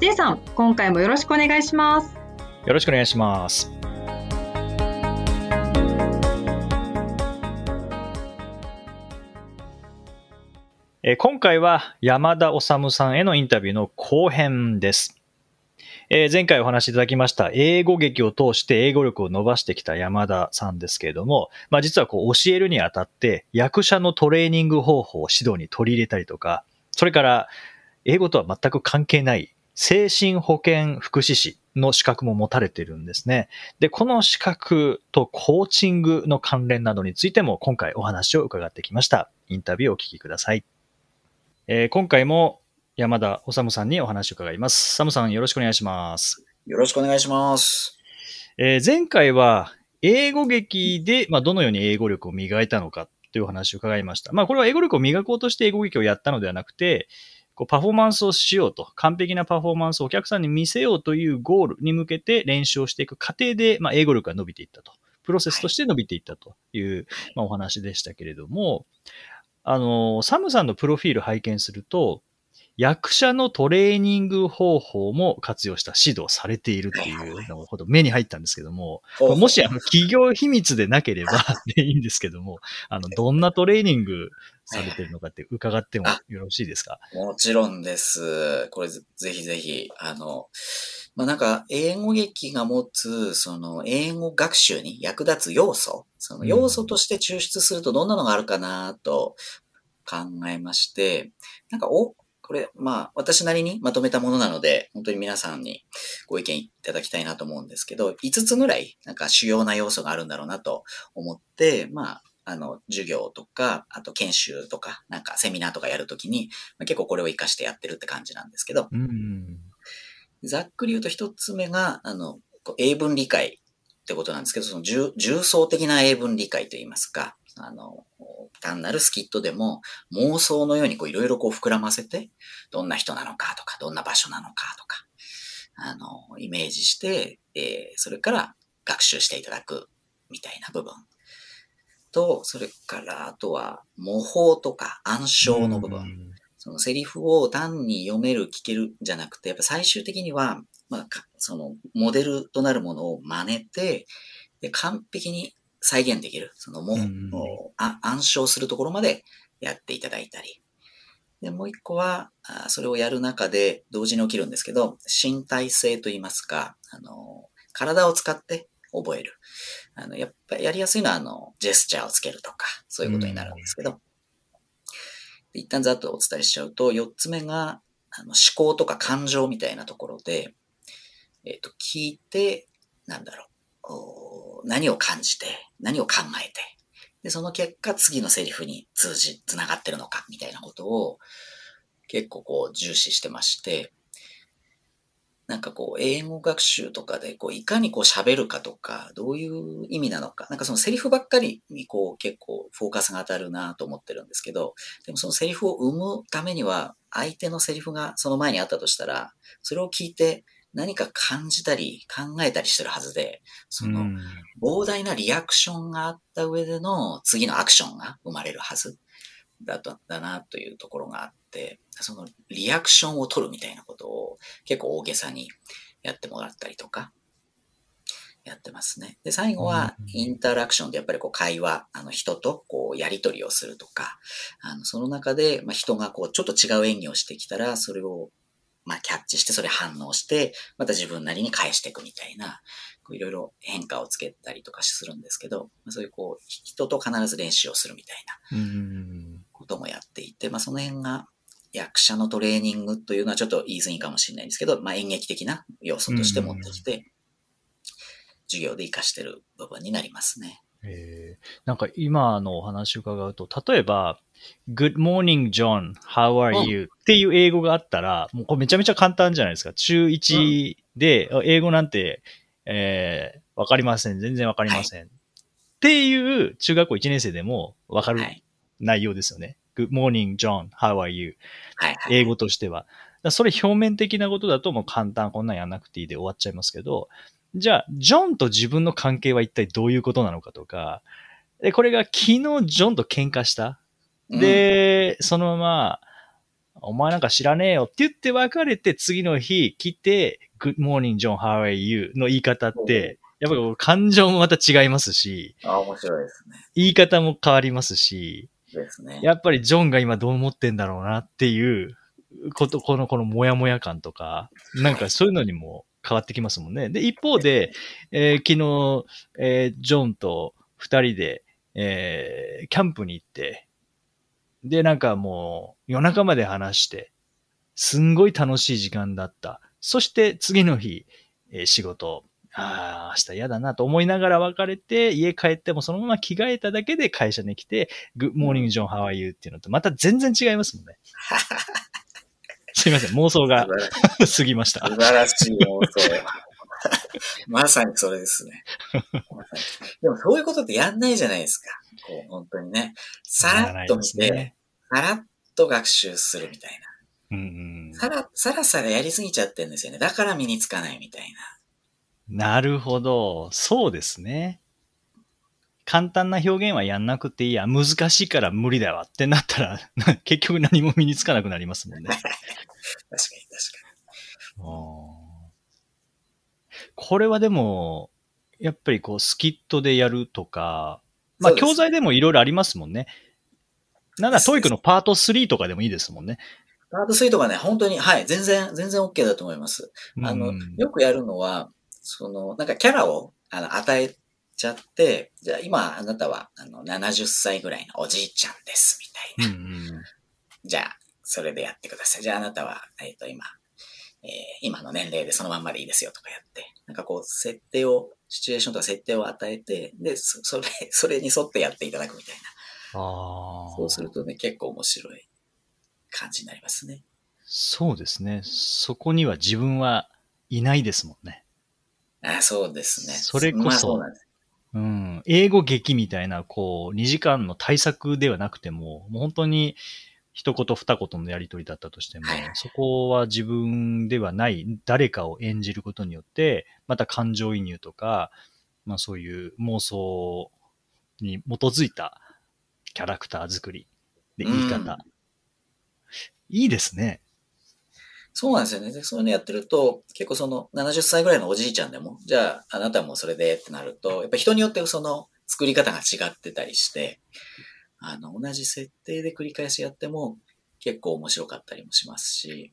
J さん、今回もよろしくお願いします。よろしくお願いしますえ今回は山田治さんへのインタビューの後編です。え前回お話しいただきました英語劇を通して英語力を伸ばしてきた山田さんですけれども、まあ実はこう教えるにあたって役者のトレーニング方法を指導に取り入れたりとか、それから英語とは全く関係ない精神保健福祉士の資格も持たれているんですね。で、この資格とコーチングの関連などについても今回お話を伺ってきました。インタビューをお聞きください。えー今回も山田治さんにお話を伺います。サムさんよろしくお願いします。よろしくお願いします。えー前回は英語劇で、まあ、どのように英語力を磨いたのかというお話を伺いました。まあ、これは英語力を磨こうとして英語劇をやったのではなくて、こうパフォーマンスをしようと、完璧なパフォーマンスをお客さんに見せようというゴールに向けて練習をしていく過程で、まあ、英語力が伸びていったと。プロセスとして伸びていったという、まあ、お話でしたけれども、あの、サムさんのプロフィール拝見すると、役者のトレーニング方法も活用した指導されているっていうのがほど目に入ったんですけども、もしあの企業秘密でなければ でいいんですけども、あの、どんなトレーニングされてるのかって伺ってもよろしいですか？もちろんです。これぜぜひぜひ、あの、まあ、なんか、英語劇が持つ、その、英語学習に役立つ要素、その要素として抽出するとどんなのがあるかなと考えまして、なんか、お、これ、まあ、私なりにまとめたものなので、本当に皆さんにご意見いただきたいなと思うんですけど、5つぐらい、なんか主要な要素があるんだろうなと思って、まあ、あの、授業とか、あと研修とか、なんかセミナーとかやるときに、まあ結構これを活かしてやってるって感じなんですけど、うん。ざっくり言うと一つ目が、あの、こう英文理解ってことなんですけど、その重重層的な英文理解といいますか、あの、単なるスキットでも妄想のようにこういろいろこう膨らませて、どんな人なのかとか、どんな場所なのかとか、あの、イメージして、えーそれから学習していただくみたいな部分。と、それから、あとは、模倣とか暗唱の部分。そのセリフを単に読める、聞けるじゃなくて、やっぱ最終的には、まあ、かその、モデルとなるものを真似て、で、完璧に再現できる。その、もう、暗唱するところまでやっていただいたり。で、もう一個は、あそれをやる中で同時に起きるんですけど、身体性といいますか、あの、体を使って覚える。あの、やっぱりやりやすいのは、あの、ジェスチャーをつけるとか、そういうことになるんですけど、で一旦ざっとお伝えしちゃうと、四つ目が、あの思考とか感情みたいなところで、えっ、と、聞いて、なんだろう、何を感じて、何を考えて、で、その結果、次のセリフに通じ、つながってるのか、みたいなことを、結構こう、重視してまして、なんかこう、英語学習とかで、こう、いかにこう喋るかとか、どういう意味なのか、なんかそのセリフばっかりにこう、結構フォーカスが当たるなと思ってるんですけど、でもそのセリフを生むためには、相手のセリフがその前にあったとしたら、それを聞いて何か感じたり考えたりしてるはずで、そのうん。膨大なリアクションがあった上での次のアクションが生まれるはずだとだなというところがあって、そのリアクションを取るみたいなことを結構大げさにやってもらったりとか、やってますね。で、最後はうんインタラクションでやっぱりこう会話、あの人とこうやりとりをするとか、あのその中でまあ人がこうちょっと違う演技をしてきたら、それをまあキャッチして、それ反応して、また自分なりに返していくみたいな、こういろいろ変化をつけたりとかするんですけど、まあそういうこう人と必ず練習をするみたいなうんこともやっていて、まあその辺が役者のトレーニングというのはちょっと言い過ぎかもしれないんですけど、まあ演劇的な要素として持ってきて、授業で活かしてる部分になりますね。えーなんか今のお話を伺うと、例えば、Good morning, John. How are you? っていう英語があったら、もうこれめちゃめちゃ簡単じゃないですか。中1で、あ英語なんて、えーわかりません。全然わかりません。っていう中学校1年生でもわかるはい。内容ですよね。Good morning, John. How are you? はいはい。英語としては。それ表面的なことだともう簡単、こんなんやんなくていいで終わっちゃいますけど、じゃあ、ジョンと自分の関係は一体どういうことなのかとか、で、これが昨日ジョンと喧嘩した。うん、で、そのまま、お前なんか知らねえよって言って別れて次の日来て、Good morning, John, how are you? の言い方って、やっぱり感情もまた違いますし、あ、面白いですね。言い方も変わりますし、ですね。やっぱりジョンが今どう思ってんだろうなっていうこと、この、このモヤモヤ感とか、なんかそういうのにも変わってきますもんね。で、一方で、えー昨日、えージョンと二人で、えーキャンプに行って、で、なんかもう夜中まで話して、すんごい楽しい時間だった。そして次の日、えー仕事、ああ、明日嫌だなと思いながら別れて、家帰ってもそのまま着替えただけで会社に来て、Good morning, John, how are you? っていうのとまた全然違いますもんね。すいません、妄想が過ぎました。素晴らしい妄想。まさにそれですね。でもそういうことってやんないじゃないですか。こう、本当にね。さらっと見て、さらっと学習するみたいうんうんな。さら、さらさらやりすぎちゃってるんですよね。だから身につかないみたいな。なるほど。そうですね。簡単な表現はやんなくていいや。難しいから無理だわってなったら、結局何も身につかなくなりますもんね。確かに確かあーこれはでも、やっぱりこう、スキットでやるとか、まあ、教材でもいろいろありますもんね。なんだ、 TOEIC のパート3とかでもいいですもんね。に。パート3とかね、本当に、はい、全然、全然 OK だと思います。あのうん、よくやるのは、その、なんかキャラを、あの、与えちゃって、じゃあ今あなたは、あの、70歳ぐらいのおじいちゃんです、みたいな。うんうんじゃあ、それでやってください。じゃああなたは、えっ、と、今、えー今の年齢でそのまんまでいいですよとかやって、なんかこう、設定を、シチュエーションとか設定を与えて、で、そそれ、それに沿ってやっていただくみたいな。ああ。そうするとね、結構面白い感じになりますね。そうですね。そこには自分はいないですもんね。あそうですね。それこそまあそうなん。英語劇みたいな、こう、2時間の対策ではなくても、もう本当に一言二言のやりとりだったとしてもはい、そこは自分ではない誰かを演じることによって、また感情移入とか、まあそういう妄想に基づいたキャラクター作りで言い方。いいですね。そうなんですよね。そういうのやってると、結構その70歳ぐらいのおじいちゃんでも、じゃああなたもそれでってなると、やっぱ人によってその作り方が違ってたりして、あの、同じ設定で繰り返しやっても結構面白かったりもしますし、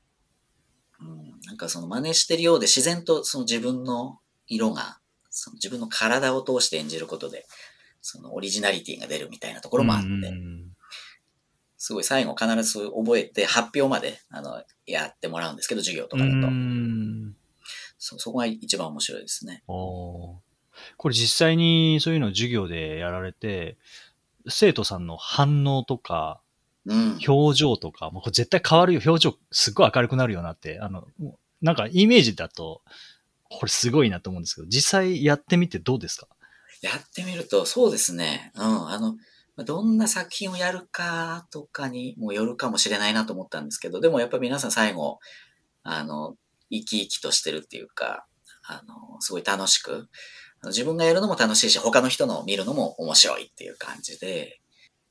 うん、なんかその真似してるようで自然とその自分の色が、その自分の体を通して演じることで、そのオリジナリティが出るみたいなところもあって、うんすごい最後必ず覚えて発表まで、あの、やってもらうんですけど、授業とかだと。うんそ、そこが一番面白いですね。これ実際にそういうのを授業でやられて、生徒さんの反応とか、うん。表情とか、もう絶対変わるよ。表情すっごい明るくなるよなって、あの、なんかイメージだと、これすごいなと思うんですけど、実際やってみてどうですか？やってみると、そうですね。うん。あの、どんな作品をやるかとかにもよるかもしれないなと思ったんですけど、でもやっぱ皆さん最後、あの、生き生きとしてるっていうか、あの、すごい楽しく、自分がやるのも楽しいし、他の人のを見るのも面白いっていう感じで、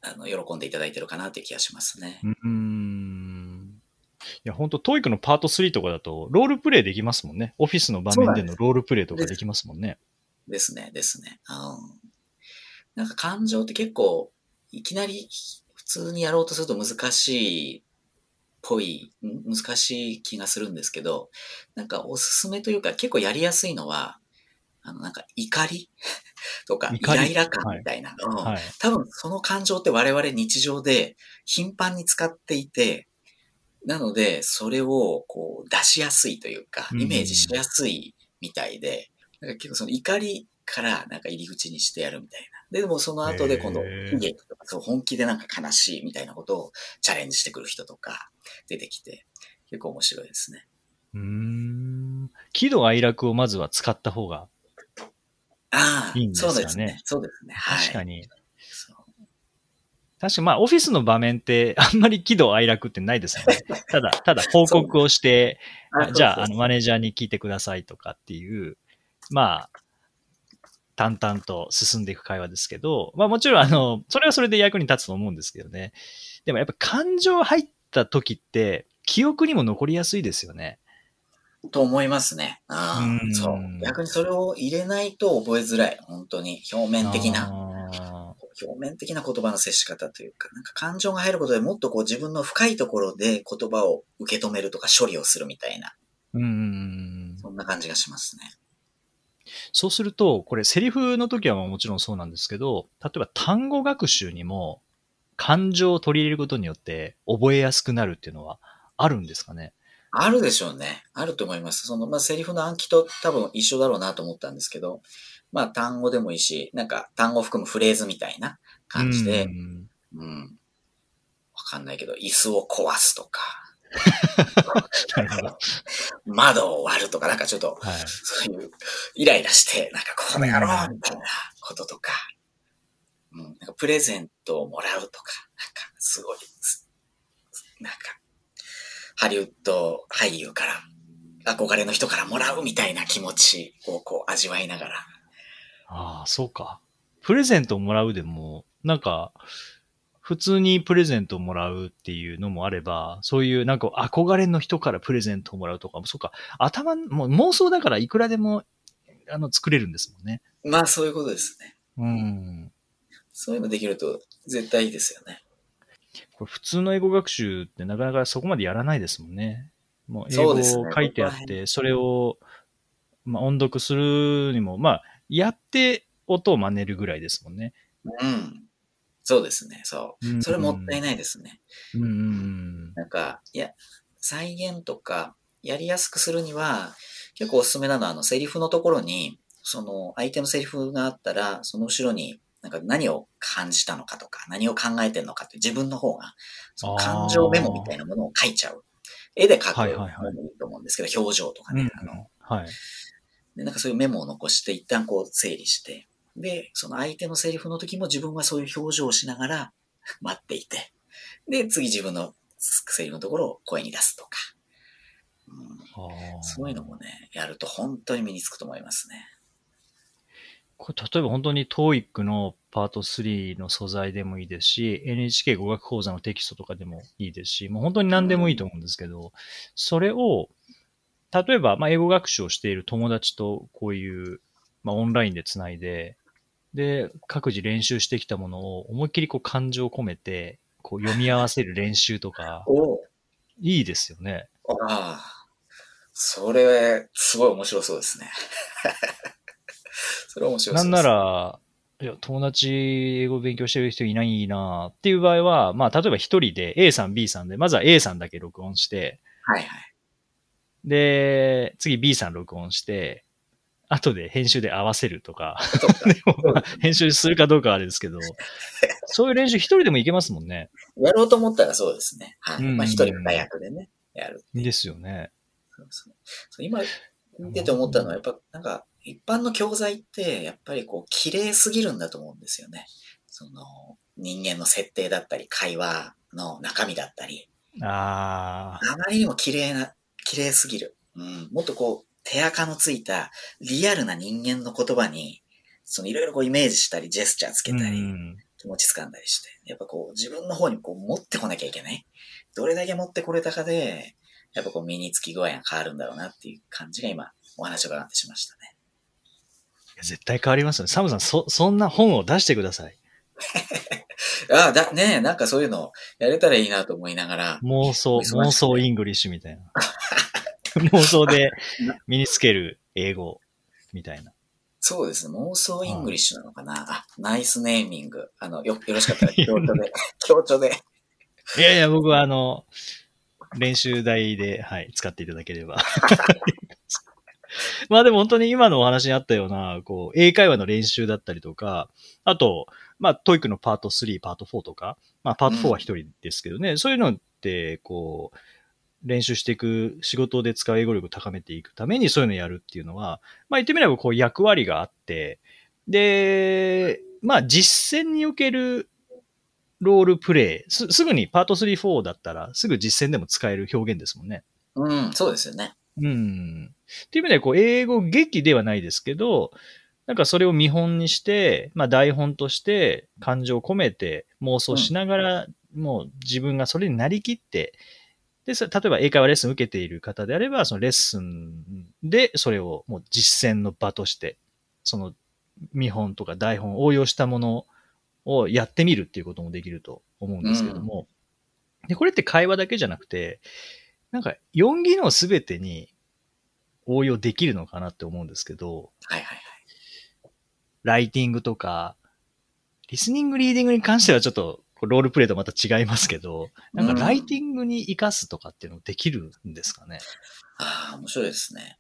あの、喜んでいただいてるかなっていう気がしますね。うーん。いや、本当 TOEIC のパート3とかだと、ロールプレイできますもんね。オフィスの場面でのロールプレイとかできますもんね。ですね、ですね。うん。なんか感情って結構、いきなり普通にやろうとすると難しいっぽい、ん難しい気がするんですけど、なんかおすすめというか結構やりやすいのは、あのなんか怒り？とかイライラ感みたいな。うんはい。多分その感情って我々日常で頻繁に使っていて、なのでそれをこう出しやすいというか、うんイメージしやすいみたいで、なんか結構その怒りからなんか入り口にしてやるみたいな。で、でもその後で今度、とか、そう本気でなんか悲しいみたいなことをチャレンジしてくる人とか出てきて、結構面白いですね。うーん。喜怒哀楽をまずは使った方が、いいんですかねそうですね。そうですね。はい。確かに。確かにまあ、オフィスの場面って、あんまり喜怒哀楽ってないですよね。ただ、ただ報告をして、あじゃあ、あの、マネージャーに聞いてくださいとかっていう、まあ、淡々と進んでいく会話ですけど、まあもちろん、あの、それはそれで役に立つと思うんですけどね。でもやっぱ感情入った時って、記憶にも残りやすいですよね。と思いますね。ああ、うんそう。逆にそれを入れないと覚えづらい。本当に。表面的な。な。表面的な言葉の接し方というか、なんか感情が入ることでもっとこう自分の深いところで言葉を受け止めるとか処理をするみたいな、うん。そんな感じがしますね。そうすると、これセリフの時はもちろんそうなんですけど、例えば単語学習にも感情を取り入れることによって覚えやすくなるっていうのはあるんですかね？あるでしょうね。あると思います。その、まあ、セリフの暗記と多分一緒だろうなと思ったんですけど、まあ、単語でもいいし、なんか単語を含むフレーズみたいな感じでう、んうん。わかんないけど、椅子を壊すとか。窓を割るとか、なんかちょっと、はい。そういう、イライラして、なんかこの野郎みたいなこととか、うん、なんかプレゼントをもらうとか、なんかすごい、すなんか、ハリウッド俳優から、憧れの人からもらうみたいな気持ちをこう味わいながら、ああ、そうか。プレゼントをもらうでも、なんか、普通にプレゼントをもらうっていうのもあれば、そういうなんか憧れの人からプレゼントをもらうとかも、そうか、頭、もう妄想だからいくらでも、あの、作れるんですもんね。まあそういうことですね。うん。そういうのできると絶対いいですよね。これ普通の英語学習ってなかなかそこまでやらないですもんね。もう英語そうですね書いてあって、それを、まあ、音読するにも、まあ、やって音を真似るぐらいですもんね。うん。そうですね。そう。それもったいない。ですね。うん。なんか、いや、再現とか、やりやすくするには、結構おすすめなのは、あの、セリフのところに、その、相手のセリフがあったら、その後ろに、なんか何を感じたのかとか、何を考えてるのかって自分の方が、その感情メモみたいなものを書いちゃう。絵で書くのはいはいはいもいいと思うんですけど、表情とかね、あの、はい。で、なんかそういうメモを残して、一旦こう整理して、で、その相手のセリフの時も自分はそういう表情をしながら 待っていて、で、次自分のセリフのところを声に出すとか。うん、そういうのもね、やると本当に身につくと思いますね。これ例えば本当に TOEIC のパート3の素材でもいいですし、NHK 語学講座のテキストとかでもいいですし、もう本当に何でもいいと思うんですけど、それを、例えば、まあ、英語学習をしている友達とこういう、まあ、オンラインでつないで、で、各自練習してきたものを思いっきりこう感情を込めて、こう読み合わせる練習とか、おいいですよね。ああ、それ、すごい面白そうですね。それ面白なんそうです。なら、いや、友達英語勉強してる人いないなっていう場合は、まあ、例えば一人で A さん、B さんで、まずは A さんだけ録音して、はいはい。で、次 B さん録音して、後で編集で合わせるとか、編集するかどうかはあれですけど、そういう練習一人でもいけますもんね。やろうと思ったらそうですね。はい。うんまあ一人二役でね、やる。いいですよね。そうそう今、見てて思ったのは、やっぱ、なんか、一般の教材って、やっぱりこう、綺麗すぎるんだと思うんですよね。その、人間の設定だったり、会話の中身だったり、ああまりにも綺麗な、綺麗すぎる。うん。もっとこう、手垢のついた、リアルな人間の言葉に、そのいろいろこうイメージしたり、ジェスチャーつけたり、ん。気持ち掴んだりして、やっぱこう、自分の方にこう、持ってこなきゃいけない。どれだけ持ってこれたかで、やっぱこう、身につき具合が変わるんだろうなっていう感じが今、お話を伺ってしましたね。絶対変わりますよね。サムさん、そ、そんな本を出してください。ああ、だ、ねえ、なんかそういうのやれたらいいなと思いながら、妄想、妄想イングリッシュみたいな。妄想で 身につける英語みたいな。そうですね、妄想イングリッシュなのかな？あ、ナイスネーミング。あの、よ、よろしかったら、強調で、強調で。いやいや、僕はあの、練習台で、はい、使っていただければ。まあでも本当に今のお話にあったような、こう、英会話の練習だったりとか、あと、まあ、 TOEIC のパート3、パート4とか、まあ、パート4は一人ですけどね、そういうのって、こう、練習していく、仕事で使う英語力を高めていくためにそういうのをやるっていうのは、まあ言ってみればこう役割があって、で、まあ実践におけるロールプレイ、すすぐにパート3、4だったらすぐ実践でも使える表現ですもんね。うん、そうですよね。うん。っていう意味では、こう、英語劇ではないですけど、なんかそれを見本にして、まあ台本として感情を込めて妄想しながら、もう自分がそれになりきって、で、例えば英会話レッスンを受けている方であれば、そのレッスンでそれをもう実践の場として、その見本とか台本を応用したものをやってみるっていうこともできると思うんですけども、で、これって会話だけじゃなくて、なんか4技能すべてに応用できるのかなって思うんですけど、はいはいはい。ライティングとか、リスニング、リーディングに関してはちょっとロールプレイとまた違いますけど、なんかライティングに活かすとかっていうのできるんですかね？ああ、面白いですね。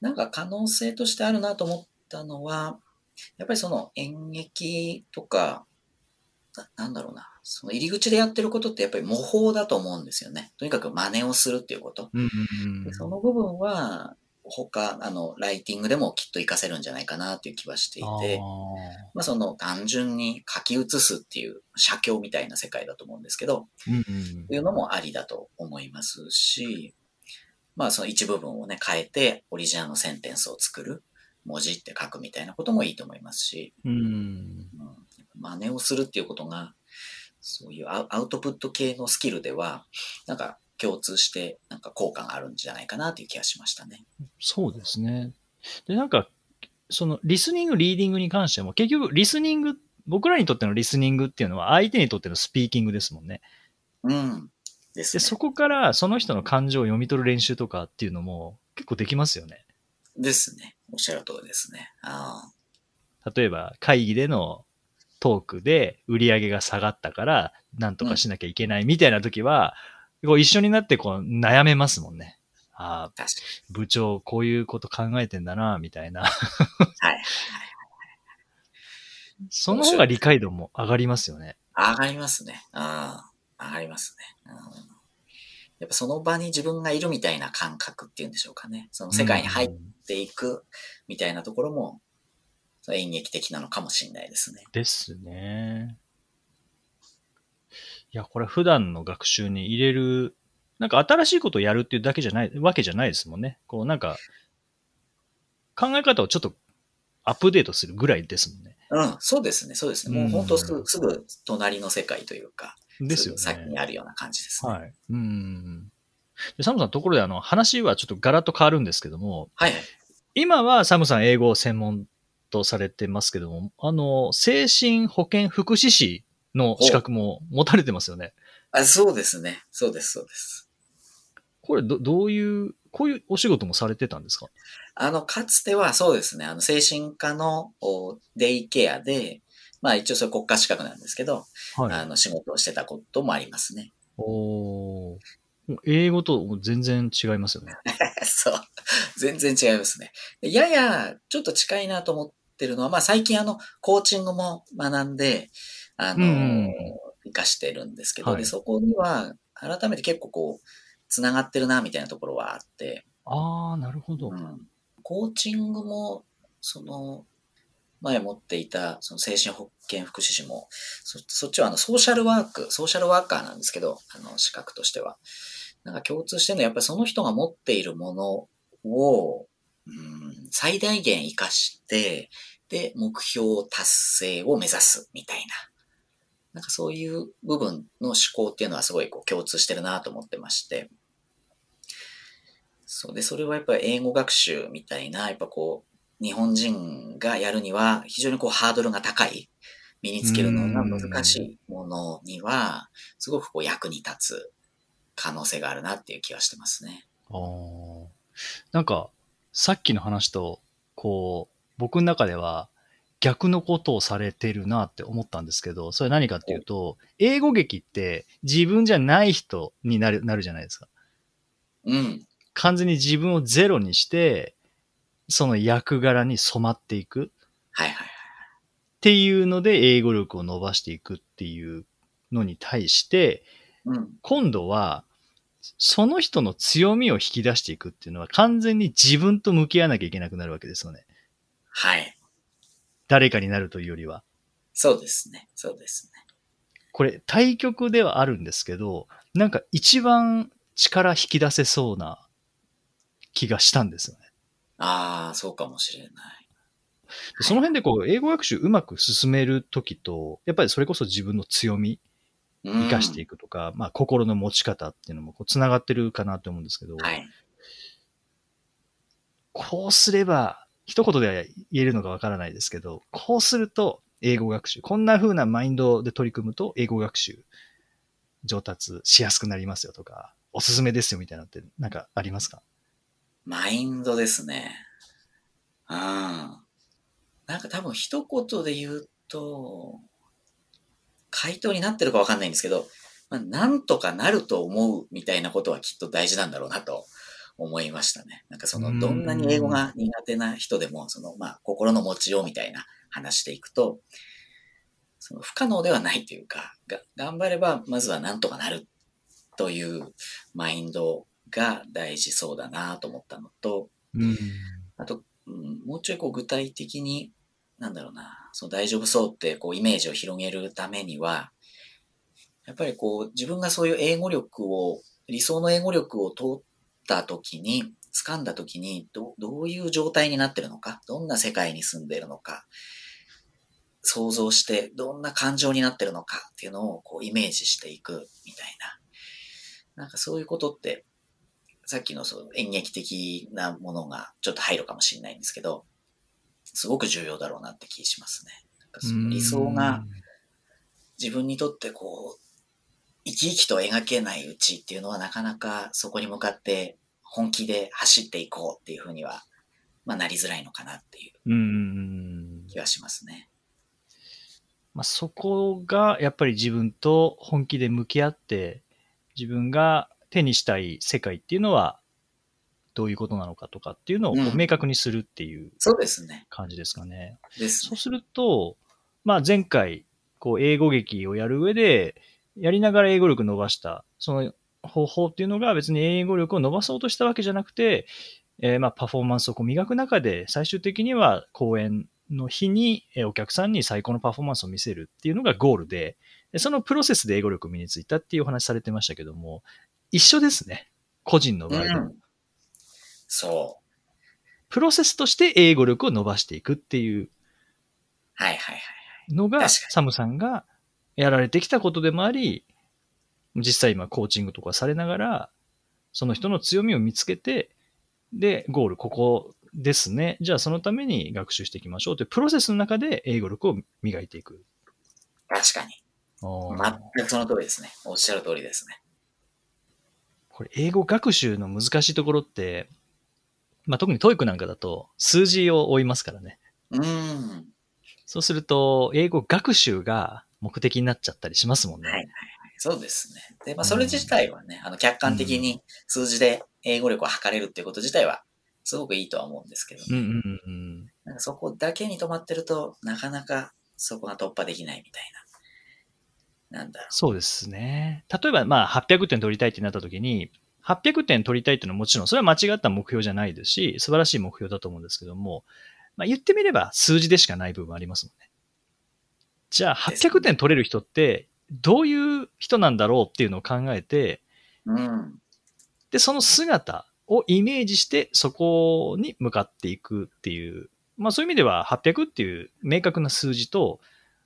なんか可能性としてあるなと思ったのは、やっぱりその演劇とか、ななんだろうな、その入り口でやってることってやっぱり模倣だと思うんですよね。とにかく真似をするっていうこと。うんうんでその部分は、他、あの、ライティングでもきっと活かせるんじゃないかなっていう気はしていて、まあその単純に書き写すっていう写経みたいな世界だと思うんですけど、うんうんいうのもありだと思いますし、まあその一部分をね変えてオリジナルのセンテンスを作る、文字って書くみたいなこともいいと思いますし、うん。うん、真似をするっていうことが、そういうアウトプット系のスキルでは、なんか共通してなんか効果があるんじゃないかなという気がしましたね。そうですね。で、なんか、そのリスニング、リーディングに関しても、結局リスニング、僕らにとってのリスニングっていうのは相手にとってのスピーキングですもんね。うん。ですで、ね。そこからその人の感情を読み取る練習とかっていうのも結構できますよね。ですね。おっしゃる通りですね。あ例えば会議でのトークで売り上げが下がったからなんとかしなきゃいけないみたいな時は、こう一緒になってこう悩めますもんね。ああ、部長こういうこと考えてんだな、みたいな。に。はい。その方が理解度も上がりますよね。上がりますね。ああ、上がりますね。うんやっぱその場に自分がいるみたいな感覚っていうんでしょうかね。その世界に入っうんていくみたいなところも、演劇的なのかもしれないですね。ですね。いや、これ普段の学習に入れる、なんか新しいことをやるっていうだけじゃない、わけじゃないですもんね。こうなんか、考え方をちょっとアップデートするぐらいですもんね。うん、そうですね、そうですね。もう本当すぐ、すぐ隣の世界というか、ですよすぐ先にね。あるような感じですね。はい。うん。で、サムさん、ところであの、話はちょっとガラッと変わるんですけども、はい、はい。今はサムさん英語を専門とされてますけども、あの、精神保健福祉士の資格も持たれてますよね。あそうですね。そうです、そうです。これど、どういう、こういうお仕事もされてたんですか？あの、かつてはそうですね、あの、精神科のおデイケアで、まあ一応それ国家資格なんですけど、はい。あの、仕事をしてたこともありますね。お英語と全然違いますよね。そう。全然違いますね。でやや、ちょっと近いなと思ってるのは、まあ最近あの、コーチングも学んで、あの、うんうん活かしてるんですけど、はいで、そこには、改めて結構こう、つながってるな、みたいなところはあって、ああ、なるほど。うん、コーチングも、その、前持っていた、その精神保健福祉士も、そそっちはあの、ソーシャルワーク、ソーシャルワーカーなんですけど、あの、資格としては。なんか共通してるのは、やっぱりその人が持っているものを、うん、最大限活かして、で、目標達成を目指す、みたいな。なんかそういう部分の思考っていうのはすごいこう共通してるなと思ってまして。そうで、それはやっぱり英語学習みたいな、やっぱこう、日本人がやるには非常にこうハードルが高い、身につけるのが難しいものには、すごくこう役に立つ可能性があるなっていう気はしてますね。あなんか、さっきの話と、こう、僕の中では逆のことをされてるなって思ったんですけど、それ何かっていうと、英語劇って自分じゃない人になる、なるじゃないですか。うん。完全に自分をゼロにして、その役柄に染まっていくはいはい。っていうので英語力を伸ばしていくっていうのに対して、うん。今度は、その人の強みを引き出していくっていうのは完全に自分と向き合わなきゃいけなくなるわけですよね。はい。誰かになるというよりは。そうですね。そうですね。これ対局ではあるんですけど、なんか一番力引き出せそうな気がしたんですよね。ああ、そうかもしれない。その辺でこう、英語学習うまく進めるときと、やっぱりそれこそ自分の強み、うん生かしていくとか、まあ心の持ち方っていうのもこう繋がってるかなと思うんですけど、はい。こうすれば、一言では言えるのかわからないですけど、こうすると英語学習、こんな風なマインドで取り組むと英語学習上達しやすくなりますよとか、おすすめですよみたいなのってなんかありますか？マインドですね。うん。なんか多分一言で言うと、回答になってるかわかんないんですけど、まあ、なんとかなると思うみたいなことはきっと大事なんだろうなと思いましたね。なんかその、うんどんなに英語が苦手な人でも、その、まあ、心の持ちようみたいな話でいくと、その不可能ではないというか、が頑張ればまずはなんとかなるというマインドが大事そうだなと思ったのと、うん。あと、うん、もうちょいこう具体的に、なんだろうな、その大丈夫そうってこうイメージを広げるためには、やっぱりこう自分がそういう英語力を、理想の英語力を通った時に、掴んだ時にど、どういう状態になってるのか、どんな世界に住んでいるのか、想像してどんな感情になってるのかっていうのをこうイメージしていくみたいな。なんかそういうことってさっきのその演劇的なものがちょっと入るかもしれないんですけど、すごく重要だろうなって気しますね。なんかその理想が自分にとってこう、生き生きと描けないうちっていうのはなかなかそこに向かって本気で走っていこうっていうふうには、まあなりづらいのかなっていううん。うん。気がしますね。まあ、そこがやっぱり自分と本気で向き合って、自分が手にしたい世界っていうのはどういうことなのかとかっていうのを明確にするっていうそうですね。感じですかね。ですね。そうすると、まあ前回、こう英語劇をやる上で、やりながら英語力伸ばした、その方法っていうのが別に英語力を伸ばそうとしたわけじゃなくて、えーまあパフォーマンスをこう磨く中で、最終的には公演の日にえーお客さんに最高のパフォーマンスを見せるっていうのがゴールで、でそのプロセスで英語力を身についたっていうお話されてましたけども、一緒ですね。個人の場合でもうん。そう。プロセスとして英語力を伸ばしていくっていうはいはいはい。のが、サムさんがやられてきたことでもあり、実際今コーチングとかされながら、その人の強みを見つけて、で、ゴールここですね。じゃあそのために学習していきましょうというプロセスの中で英語力を磨いていく。確かに。全くその通りですね。おっしゃる通りですね。これ英語学習の難しいところって、まあ、特に TOEIC なんかだと数字を追いますからね。うーん。そうすると、英語学習が目的になっちゃったりしますもんね。はいはいはい。そうですね。で、まあ、それ自体はね、あの、客観的に数字で英語力を測れるっていうこと自体は、すごくいいとは思うんですけど、うんうんうんうん。なんかそこだけに止まってると、なかなかそこが突破できないみたいな。なんだろそうですね。例えば、まあ、800点取りたいってなった時に、800点取りたいっていうのはもちろん、それは間違った目標じゃないですし、素晴らしい目標だと思うんですけども、まあ、言ってみれば数字でしかない部分ありますもんね。じゃあ、ですね800点取れる人って、どういう人なんだろうっていうのを考えて、う。うん。で、その姿をイメージして、そこに向かっていくっていう、まあそういう意味では800っていう明確な数字と、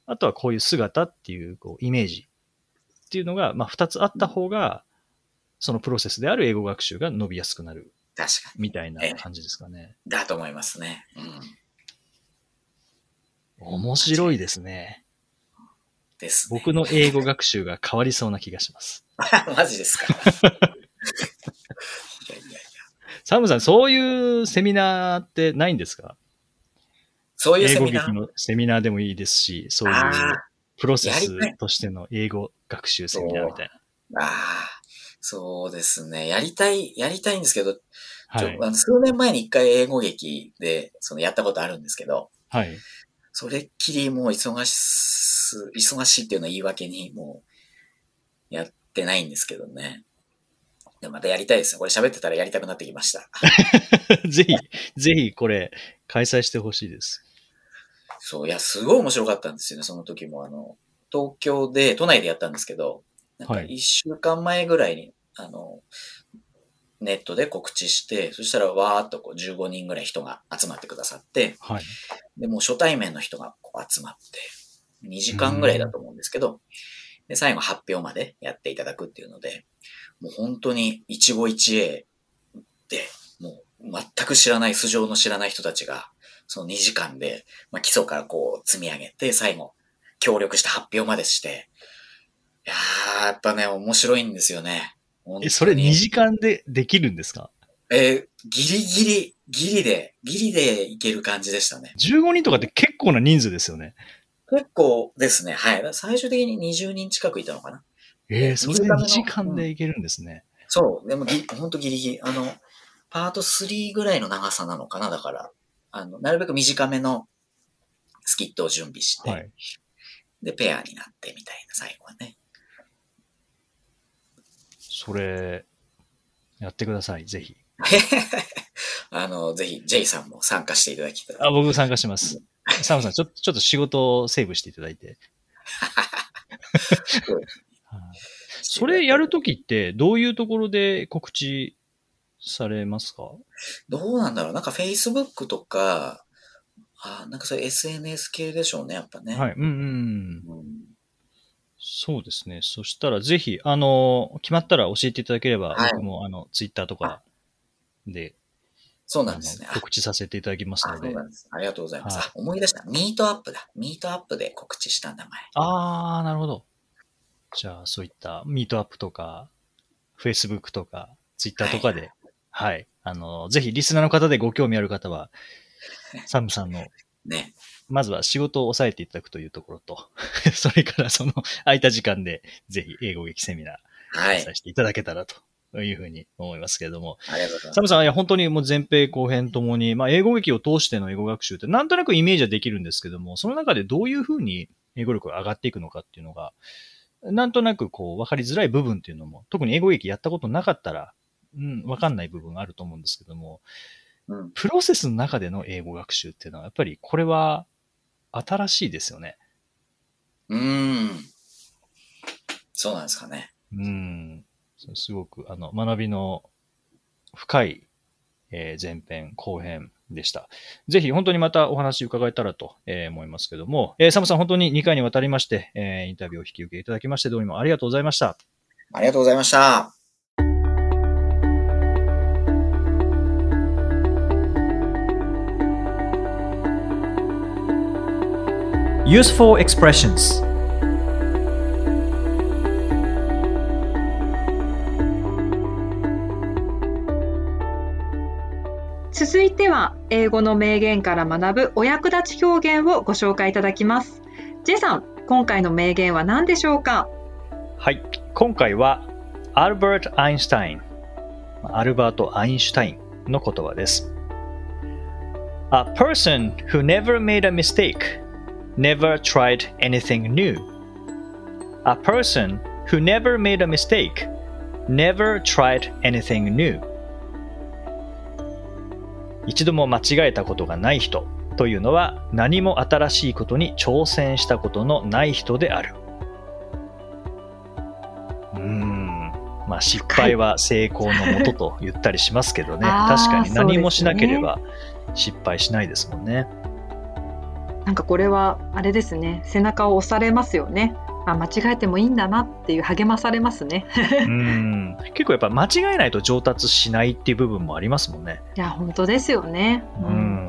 あとはこういう姿っていうこうイメージっていうのが、まあ2つあった方が、そのプロセスである英語学習が伸びやすくなる確かに。みたいな感じですかね。だと思いますね。うん。面白いですね。です、ね。僕の英語学習が変わりそうな気がします。マジですか？いやいやいや。サムさん、そういうセミナーってないんですか？そういう英語セミナー？劇のセミナーでもいいですし、そういうあプロセスとしての英語学習セミナーみたいな。あ、ああ。そうですね。やりたい、やりたいんですけど、はい。数年前に一回英語劇で、そのやったことあるんですけど、はい。それっきりもう忙しす、忙しいっていうのは言い訳にもうやってないんですけどね。でもまたやりたいですね。これ喋ってたらやりたくなってきました。ぜひ、ぜひこれ、開催してほしいです。そう、いや、すごい面白かったんですよね、その時も。あの、東京で、都内でやったんですけど、なんかはい一週間前ぐらいに、あの、ネットで告知して、そしたらわーっとこう15人ぐらい人が集まってくださって、はい。で、もう初対面の人がこう集まって、2時間ぐらいだと思うんですけど、で、最後発表までやっていただくっていうので、もう本当に一期一会で、もう全く知らない、素性の知らない人たちが、その2時間で、まあ、基礎からこう積み上げて、最後、協力して発表までして、いやー、やっぱね、面白いんですよね。え、にそれ2時間でできるんですか？えーギリギリ、ギリで、ギリでいける感じでしたね。?15 人とかって結構な人数ですよね。結構ですね。はい。最終的に20人近くいたのかな。えー、それで2短めの時間でいけるんですね。そう。でもぎ、ほんとギリギリ。あの、パート3ぐらいの長さなのかな。だから、あの、なるべく短めのスキットを準備して、はい。で、ペアになってみたいな、最後はね。それ、やってください、ぜひ。あの、ぜひ、J さんも参加していただきたい。あ、僕参加します。サムさん、ちょちょっと仕事をセーブしていただいて。はいそれやるときって、どういうところで告知されますか？どうなんだろうなんか Facebook とか、あなんかそういう SNS 系でしょうね、やっぱね。はい。うんうん。うんそうですね。そしたらぜひ、あの、決まったら教えていただければ、はい僕も、あの、ツイッターとかで、そうなんですね。あ告知させていただきますあので。そうなんです。ありがとうございます。はいあ、思い出した。ミートアップだ。ミートアップで告知した名前。あー、なるほど。じゃあ、そういったミートアップとか、Facebook とか、Twitter とかで、はい。あの、ぜひリスナーの方でご興味ある方は、サムさんの、ね。まずは仕事を抑えていただくというところと、それからその空いた時間で、ぜひ英語劇セミナーはい。させていただけたらというふうに思いますけれども、ありがとうございます。サムさん、いや、本当にもう前編後編ともに、まあ、英語劇を通しての英語学習って、なんとなくイメージはできるんですけども、その中でどういうふうに英語力が上がっていくのかっていうのが、なんとなくこう、わかりづらい部分っていうのも、特に英語劇やったことなかったら、うん、わかんない部分があると思うんですけども、うん。プロセスの中での英語学習っていうのは、やっぱりこれは新しいですよね。うーん。そうなんですかね。うん。すごく、あの、学びの深い、えー前編、後編でした。ぜひ、本当にまたお話伺えたらと、えー思いますけども、えーサムさん、本当に2回にわたりまして、えーインタビューを引き受けいただきまして、どうもありがとうございました。ありがとうございました。Useful expressions 続いては英語の名言から学ぶお役立ち表現をご紹介いただきます J さん今回の名言は何でしょうか？はい。今回は、アルバート・アインシュタイン。アルバート・アインシュタインの言葉です。A person who never made a mistake never tried anything new. A person who never made a mistake never tried anything new. 一度も間違えたことがない人というのは何も新しいことに挑戦したことのない人である。うーん。まあ失敗は成功のもとと言ったりしますけどね。確かに何もしなければ失敗しないですもんね。なんかこれはあれですね背中を押されますよねあ間違えてもいいんだなっていう励まされますねうーん。結構やっぱ間違えないと上達しないっていう部分もありますもんね。いや本当ですよね、う、ん。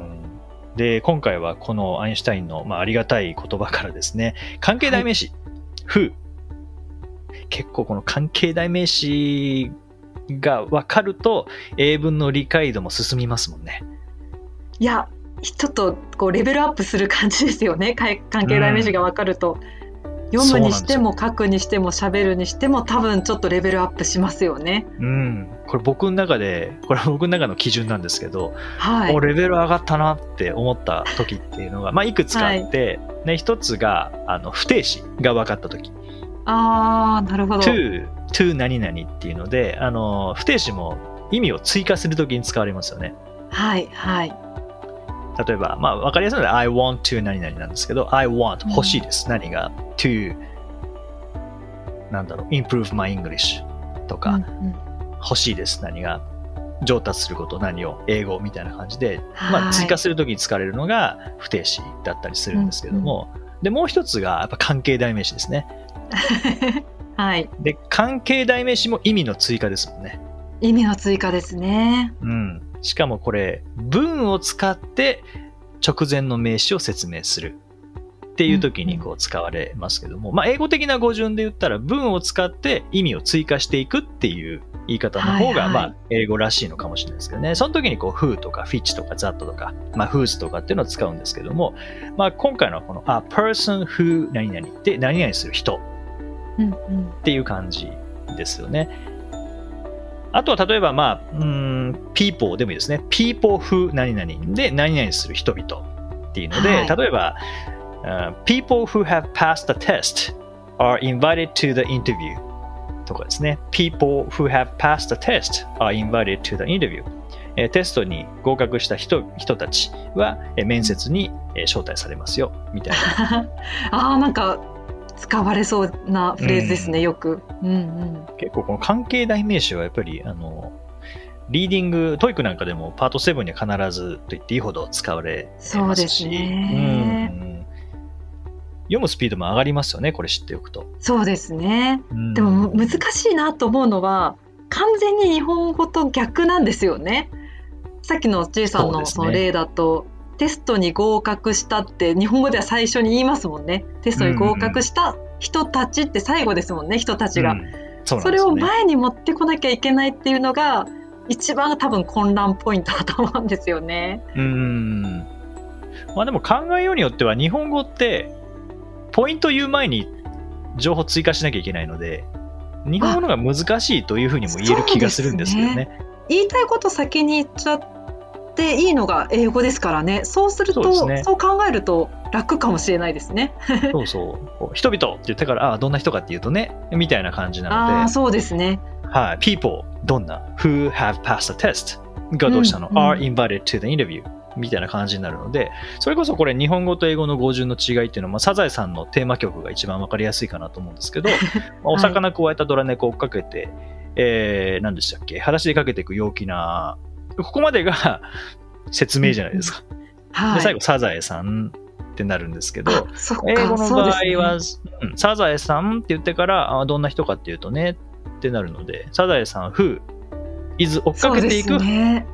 で、今回はこのアインシュタインの、まあ、ありがたい言葉からですね、関係代名詞、who。結構この関係代名詞が分かると、英文の理解度も進みますもんね。いやちょっとこうレベルアップする感じですよね 関係代名詞が分かると、読むにしても書くにしても喋るにしても多分ちょっとレベルアップしますよね。うん。これ僕の中で、これは僕の中の基準なんですけど、はいお。レベル上がったなって思った時っていうのが、まあ、いくつかあって、ね、一つが、あの、不定詞が分かった時。ああ、なるほど。to, to 何々っていうので、あの、不定詞も意味を追加するときに使われますよね。はいはい。例えば、まあ、わかりやすいので、I want to 何々なんですけど、I want うん欲しいです。何が？to なんだろう、improve my English とか、うんうん欲しいです。何が？上達すること、何を？英語みたいな感じで、はいまあ、追加するときに使われるのが不定詞だったりするんですけども、で、もう一つがやっぱ関係代名詞ですね。はい。で、関係代名詞も意味の追加ですもんね。意味の追加ですね。うん。しかもこれ、文を使って直前の名詞を説明するっていう時にこう使われますけども、まあ、英語的な語順で言ったら文を使って意味を追加していくっていう言い方の方が、まあ、英語らしいのかもしれないですけどね。その時にこう、who とか fitch とか that とか、まあ、whose とかっていうのを使うんですけども、まあ、今回のこの、a person who 何々で何々する人。っていう感じですよね。あとは例えば、まあ、うーん、people でもいいですね。people who 何々で何々する人々っていうので、はい例えば、uh, people who have passed the test are invited to the interview とかですね。people who have passed the test are invited to the interview えーテストに合格した人人たちは、えー面接にえー招待されますよ、みたいな。ああ、なんか使われそうなフレーズですね、よく。うんうん。結構この関係代名詞はやっぱりあのリーディング、 TOEIC なんかでもパート7には必ずと言っていいほど使われそうですますし、ねうん読むスピードも上がりますよね、これ知っておくと。そうですね。うんでも難しいなと思うのは完全に日本語と逆なんですよね。さっきの J さんのその例だと、テストに合格したって日本語では最初に言いますもんね。テストに合格した人たちって最後ですもんね、人たちが。うんそうなんそれを。前に持ってこなきゃいけないっていうのが一番多分混乱ポイントだと思うんですよね。うん。まあでも考えようによっては日本語ってポイント言う前に情報追加しなきゃいけないので、日本語の方が難しいというふうにも言える気がするんですけどね。言いたいこと先に言っちゃっていいのが英語ですからね。そうするとそうね考えると楽かもしれないですね。そうそう。人々って言ったから、ああ、どんな人かっていうとね、みたいな感じなので。そうですね。はい、people どんな？who have passed the test がどうしたの、うんうん are invited to the interview みたいな感じになるので、それこそこれ日本語と英語の語順の違いっていうのは、まあ、サザエさんのテーマ曲が一番わかりやすいかなと思うんですけど、まあお魚くわえたドラ猫を追っかけて、えー、何でしたっけ？裸足でかけていく陽気な、ここまでが説明じゃないですか。はい。で、最後サザエさんってなるんですけど、英語の場合そうですねは、うんサザエさんって言ってから、あどんな人かっていうとねってなるので、サザエさん、who is 追っかけていくね。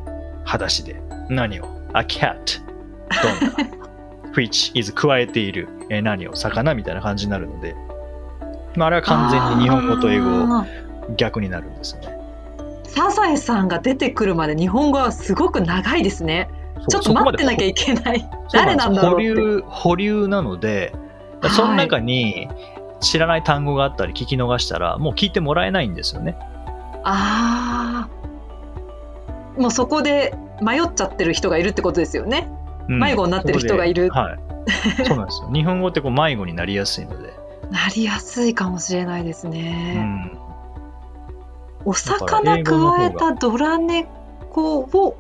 裸足で。何を ?a cat どんな？which is 加えているえー何を？魚？みたいな感じになるので、まあ、あれは完全に日本語と英語逆になるんですよね。サザエさんが出てくるまで日本語はすごく長いですね。ちょっと待ってなきゃいけない。誰なんだろうって。保留、保留なので、はいその中に知らない単語があったり聞き逃したら、もう聞いてもらえないんですよね。ああ。もうそこで迷っちゃってる人がいるってことですよね。うん迷子になってる人がいるはい。そうなんですよ。日本語ってこう迷子になりやすいので。なりやすいかもしれないですうね。ん。お魚くわえたドラ猫を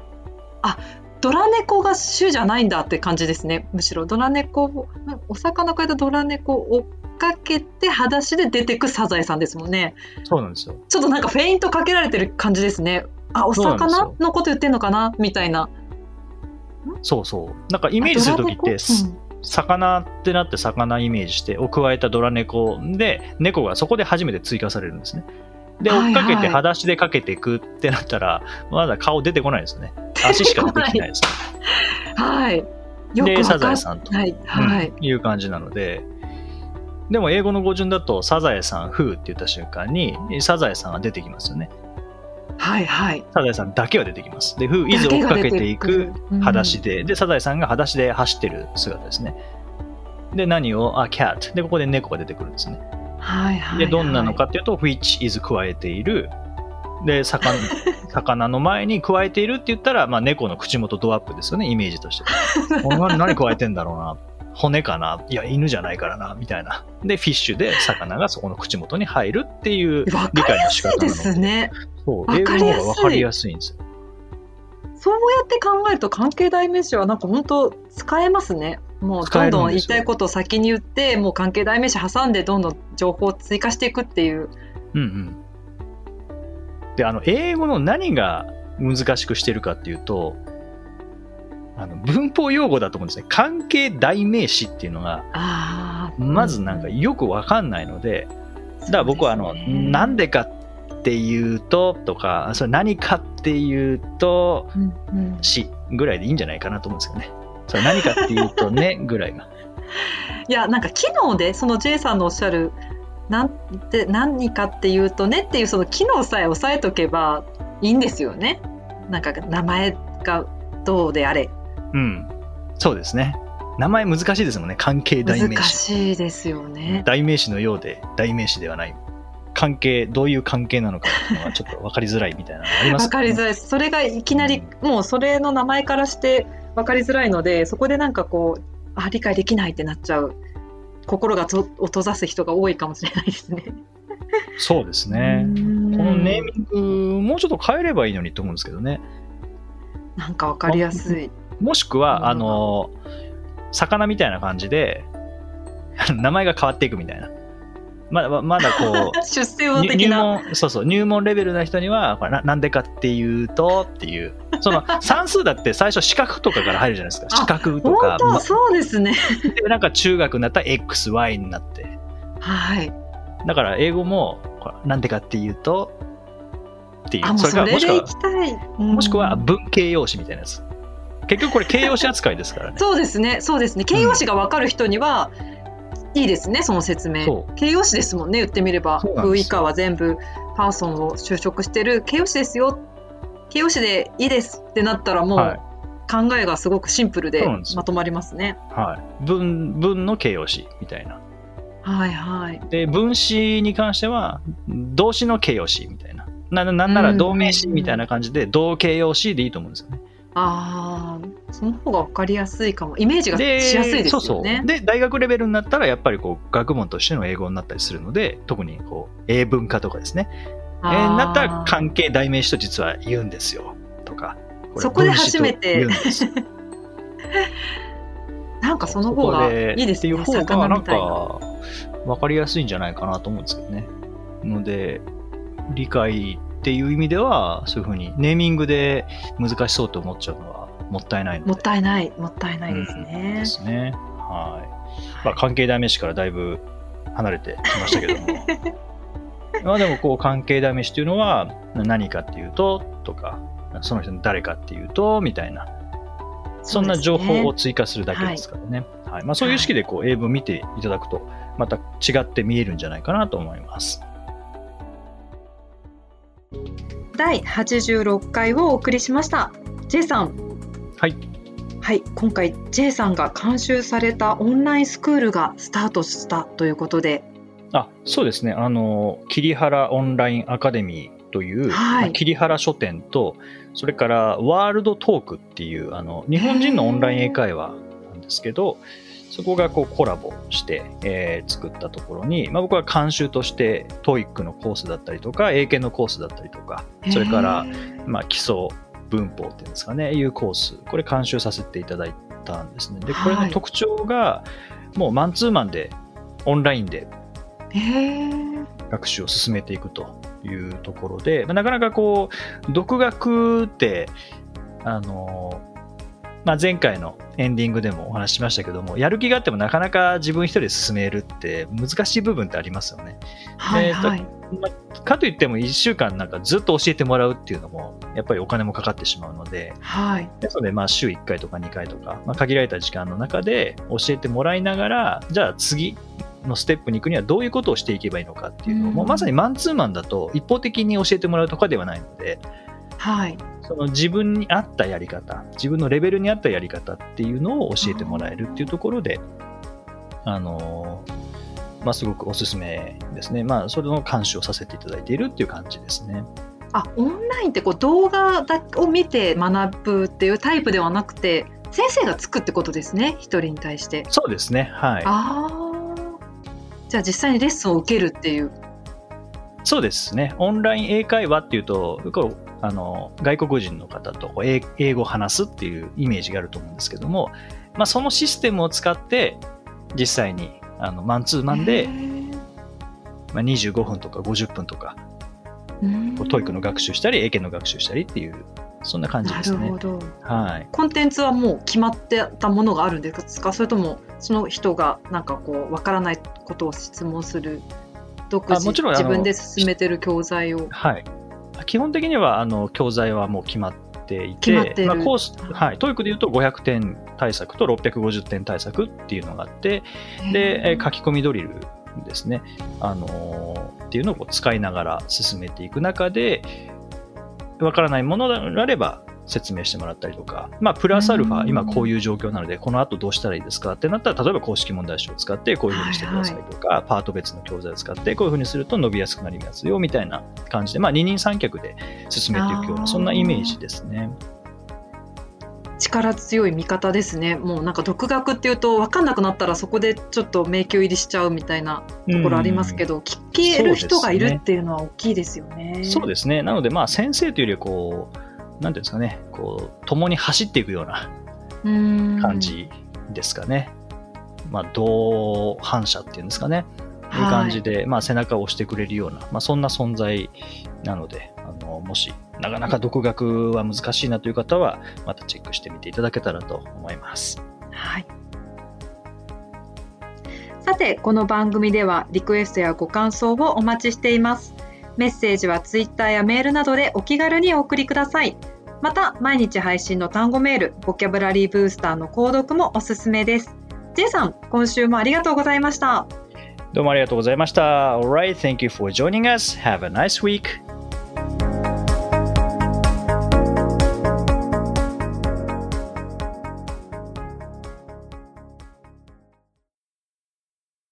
あドラ猫が主じゃないんだって感じですね。むしろ。ドラ猫をお魚くわえたドラ猫を追っかけて裸足で出てくサザエさんですもんね。そうなんですよ。ちょっとなんかフェイントかけられてる感じですね。あお魚よのこと言ってんのかな？みたいな。そうそう。なんかイメージするときって、あドラ猫？魚ってなって魚イメージして、を加えたドラ猫で、猫がそこで初めて追加されるんですね。で、追っかけて裸足でかけていくってなったら、まだ顔出てこないですよね。足しか出てきてないですね。うんはいで、サザエさんと、はいはい、うんいう感じなので、でも英語の語順だと、サザエさん、フーって言った瞬間に、サザエさんが出てきますよね。はいはいサザエさんだけは出てきます。で、フー、イズ追っかけていくだけが出てくるうん裸足で、で、サザエさんが裸足で走ってる姿ですね。で、何を、あ、cat。で、ここで猫が出てくるんですね。はいはい。で、どんなのかっていうと、which is 加えている。で、魚 魚の前に加えているって言ったら、まあ、猫の口元ドアップですよね、イメージとして。何加えてんだろうな。骨かないや、犬じゃないからな、みたいな。で、フィッシュで魚がそこの口元に入るっていうわ理解の仕方なのですね。そう、わ英語かりやすいの方が分かりやすいんですよ。そうやって考えると関係代名詞はなんか本当使えますね。もうどんどん言いたいことを先に言って、もう関係代名詞挟んでどんどん情報を追加していくっていう。うんうん。で、あの、英語の何が難しくしてるかっていうと、あの文法用語だと思うんですね。関係代名詞っていうのが。まずなんかよくわかんないので、だから僕はあの、なんでかっていうととか、それ何かっていうと、うんうんしぐらいでいいんじゃないかなと思うんですよね。それ何かっていうとね、ぐらいが。いやなんか機能でその J さんのおっしゃるなんて何かっていうとねっていうその機能さえ押さえとけばいいんですよね。なんか名前がどうであれうん。そうですね。名前難しいですもんね。関係代名難詞。しいですよね。代名詞のようで代名詞ではない。関係、どういう関係なのかっていうのはちょっと分かりづらいみたいなのがありますわ かりづらい。それがいきなりもうそれの名前からしてわかりづらいのでそこでなんかこうあ理解できないってなっちゃう心がとを閉ざす人が多いかもしれないですね。そうですね。ここのネーミング、もうちょっと変えればいいのにと思うんですけどね。なんかわかりやすい。もしくうんは、あの、魚みたいな感じで、名前が変わっていくみたいな。まだ、まだこう、出世魚的な。門、そうそう、入門レベルな人には、これななんでかっていうと、っていう。その、算数だって最初四角とかから入るじゃないですか。あ四角と本か。当そうですね。でなんか中学になったら X、Y になって。はい。だから英語も、これなんでかっていうと、っていう。そかもしくは。うんもしくは文形容詞みたいなやつ。結局これ形容詞扱いですからね。そうですね。そうですね。形容詞がわかる人には、いいですね。その説明そ。形容詞ですもんね。言ってみればそうなんですよ風以下は全部パーソンを就職してる形容詞ですよ。形容詞でいいですってなったらもう、はい考えがすごくシンプルでまとまりますね。はい。文、文の形容詞みたいな。はいはい。で、分詞に関しては、動詞の形容詞みたいな。ななんなら動名詞みたいな感じで、動形容詞でいいと思うんですよね。ああ、その方がわかりやすいかも。イメージがしで、やすいですそうそう。よね。で、大学レベルになったら、やっぱりこう、学問としての英語になったりするので、特にこう、英文化とかですね。えーなったら関係代名詞と実は言うんですよ。とか。れそこで初めて なんかその方がいいですね。っていう方が。か分かりやすいんじゃないかなと思うんですけどね。ので、理解っていう意味では、そういうふうにネーミングで難しそうと思っちゃうのはもったいないので。もったいない、もったいないですねで。すね。はい。まあ、関係代名詞からだいぶ離れてきましたけども。まあでもこう関係代名詞っていうのは何かっていうととかその人の誰かっていうとみたいなそんな情報を追加するだけですからね。はいまあ、そういう意識でこう英文を見ていただくと、また違って見えるんじゃないかなと思います。第86回をお送りしました。J さん。はい。はい、今回 J さんが監修されたオンラインスクールがスタートしたということで、あそうですね、あの、桐原オンラインアカデミーという、はいまあ桐原書店と、それからワールドトークっていう、あの、日本人のオンライン英会話なんですけど、そこがこうコラボして、えー作ったところに、まあ、僕は監修として TOEIC のコースだったりとか、英検のコースだったりとか、それからまあ、基礎文法っていうんですかね、いうコース、これ監修させていただいたんですね。で、これはい。の特徴が、もうマンツーマンで、オンラインで学習を進めていくというところで、まあなかなかこう、独学って、あの、まあ、前回のエンディングでもお話ししましたけども、やる気があってもなかなか自分一人で進めるって難しい部分ってありますよね。はいはい。まあかといっても1週間なんかずっと教えてもらうっていうのも、やっぱりお金もかかってしまうので、はい。ですので、まあ、週1回とか2回とか、まあ、限られた時間の中で教えてもらいながら、じゃあ次のステップに行くにはどういうことをしていけばいいのかっていうのを、うんもうまさにマンツーマンだと一方的に教えてもらうとかではないので、はい。その自分に合ったやり方、自分のレベルに合ったやり方っていうのを教えてもらえるっていうところで、あの、まあ、すごくおすすめですね。まあ、それの監視をさせていただいているっていう感じですね。あオンラインってこう動画だを見て学ぶっていうタイプではなくて先生がつくってことですね？一人に対して。そうですね。はい。ああじゃあ実際にレッスンを受けるっていう。そうですね。オンライン英会話っていうと、あの外国人の方と英英語を話すっていうイメージがあると思うんですけども、まあ、そのシステムを使って実際にあのマンツーマンで、まあ、25分とか50分とかこう TOEIC の学習したり英検の学習したりっていうそんな感じですね。なるほど。はい、コンテンツはもう決まってたものがあるんですか？それともその人がなんかこうわからないことを質問する独自あもちろん自分で進めてる教材を。はい、基本的にはあの教材はもう決まっていて決まってる。まあ、コース、はい、 TOEIC でいうと500点対策と650点対策っていうのがあってで、えー書き込みドリルですね、あのーっていうのを使いながら進めていく中で、わからないものがあれば説明してもらったりとか、まあ、プラスアルファ、うん今こういう状況なので、この後どうしたらいいですか？ってなったら、例えば公式問題集を使ってこういうふうにしてくださいとか、パート別の教材を使ってこういうふうにすると伸びやすくなりますよみたいな感じで、まあ、二人三脚で進めていくような、そんなイメージですね。力強い味方ですね。もうなんか独学っていうと分かんなくなったらそこでちょっと迷宮入りしちゃうみたいなところありますけど、聞ける人がいるっていうのは大きいですよね。そうですね。なので、まあ、先生というよりは、こう、なんていうんですかね、こう、共に走っていくような感。じですかね。まあ、同伴者っていうんですかね。はいいう感じで、まあ、背中を押してくれるような、まあ、そんな存在なので、あの、もし、なかなか独学は難しいなという方は、またチェックしてみていただけたらと思います。はい。さて、この番組ではリクエストやご感想をお待ちしています。メッセージはツイッターやメールなどでお気軽にお送りください。また、毎日配信の単語メール、ボキャブラリーブースターの購読もおすすめです。J さん、今週もありがとうございました。どうもありがとうございました。Alright, thank you for joining us. Have a nice week.